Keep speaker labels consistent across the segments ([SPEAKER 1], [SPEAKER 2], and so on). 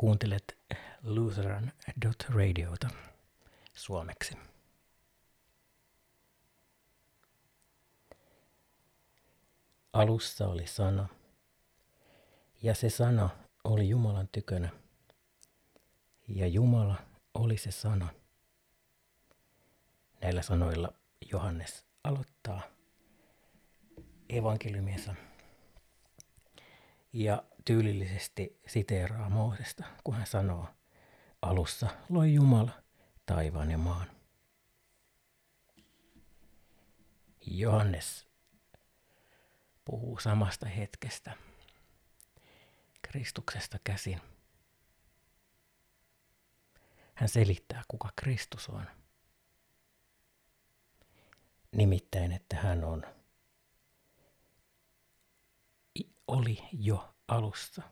[SPEAKER 1] Kuuntelet Lutheran.radiota suomeksi. Alussa oli sana, ja se sana oli Jumalan tykönä, ja Jumala oli se sana. Näillä sanoilla Johannes aloittaa evankeliumiensa ja tyylillisesti siteeraa Moosesta, kun hän sanoo, alussa loi Jumala taivaan ja maan. Johannes puhuu samasta hetkestä, Kristuksesta käsin. Hän selittää, kuka Kristus on. Nimittäin, että hän on oli jo alussa.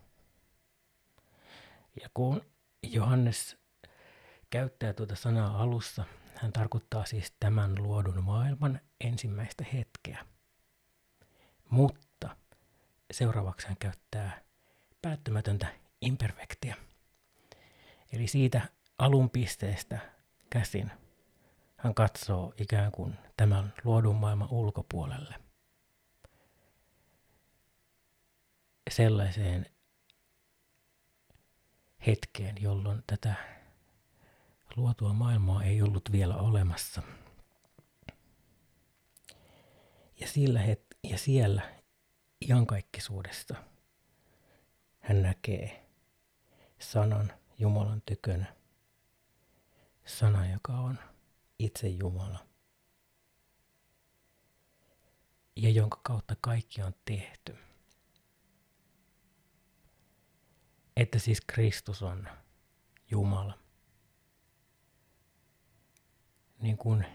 [SPEAKER 1] Ja kun Johannes käyttää tuota sanaa alussa, hän tarkoittaa siis tämän luodun maailman ensimmäistä hetkeä. Mutta seuraavaksi hän käyttää päättymätöntä imperfektiä. Eli siitä alun pisteestä käsin hän katsoo ikään kuin tämän luodun maailman ulkopuolelle. Sellaiseen hetkeen, jolloin tätä luotua maailmaa ei ollut vielä olemassa. Ja, sillä het- ja siellä iankaikkisuudesta hän näkee sanan Jumalan tykönä. Sana, joka on itse Jumala. Ja jonka kautta kaikki on tehty. Että siis Kristus on Jumala. Niin kuin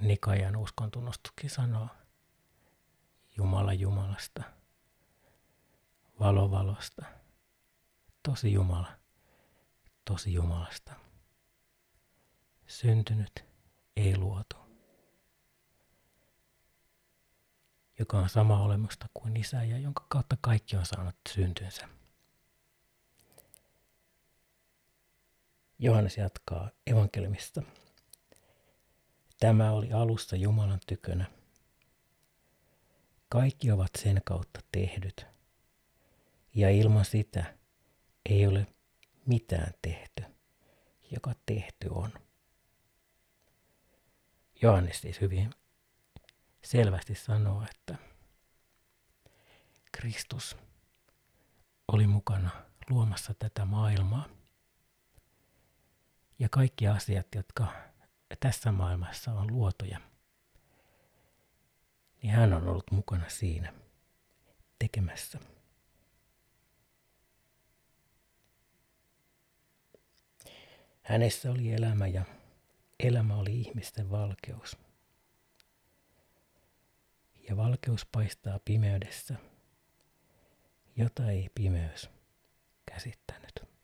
[SPEAKER 1] Nikajan uskontunnustuskin sanoo, Jumala Jumalasta, valo valosta, tosi Jumala, tosi Jumalasta. Syntynyt, ei luotu. Joka on sama olemusta kuin isä ja jonka kautta kaikki on saanut syntynsä. Johannes jatkaa evankeliumista. Tämä oli alusta Jumalan tykönä. Kaikki ovat sen kautta tehdyt, ja ilman sitä ei ole mitään tehty, joka tehty on. Johannes siis hyvin selvästi sanoo, että Kristus oli mukana luomassa tätä maailmaa. Ja kaikki asiat, jotka tässä maailmassa on luotuja, niin hän on ollut mukana siinä tekemässä. Hänessä oli elämä ja elämä oli ihmisten valkeus. Ja valkeus paistaa pimeydessä, jota ei pimeys käsittänyt.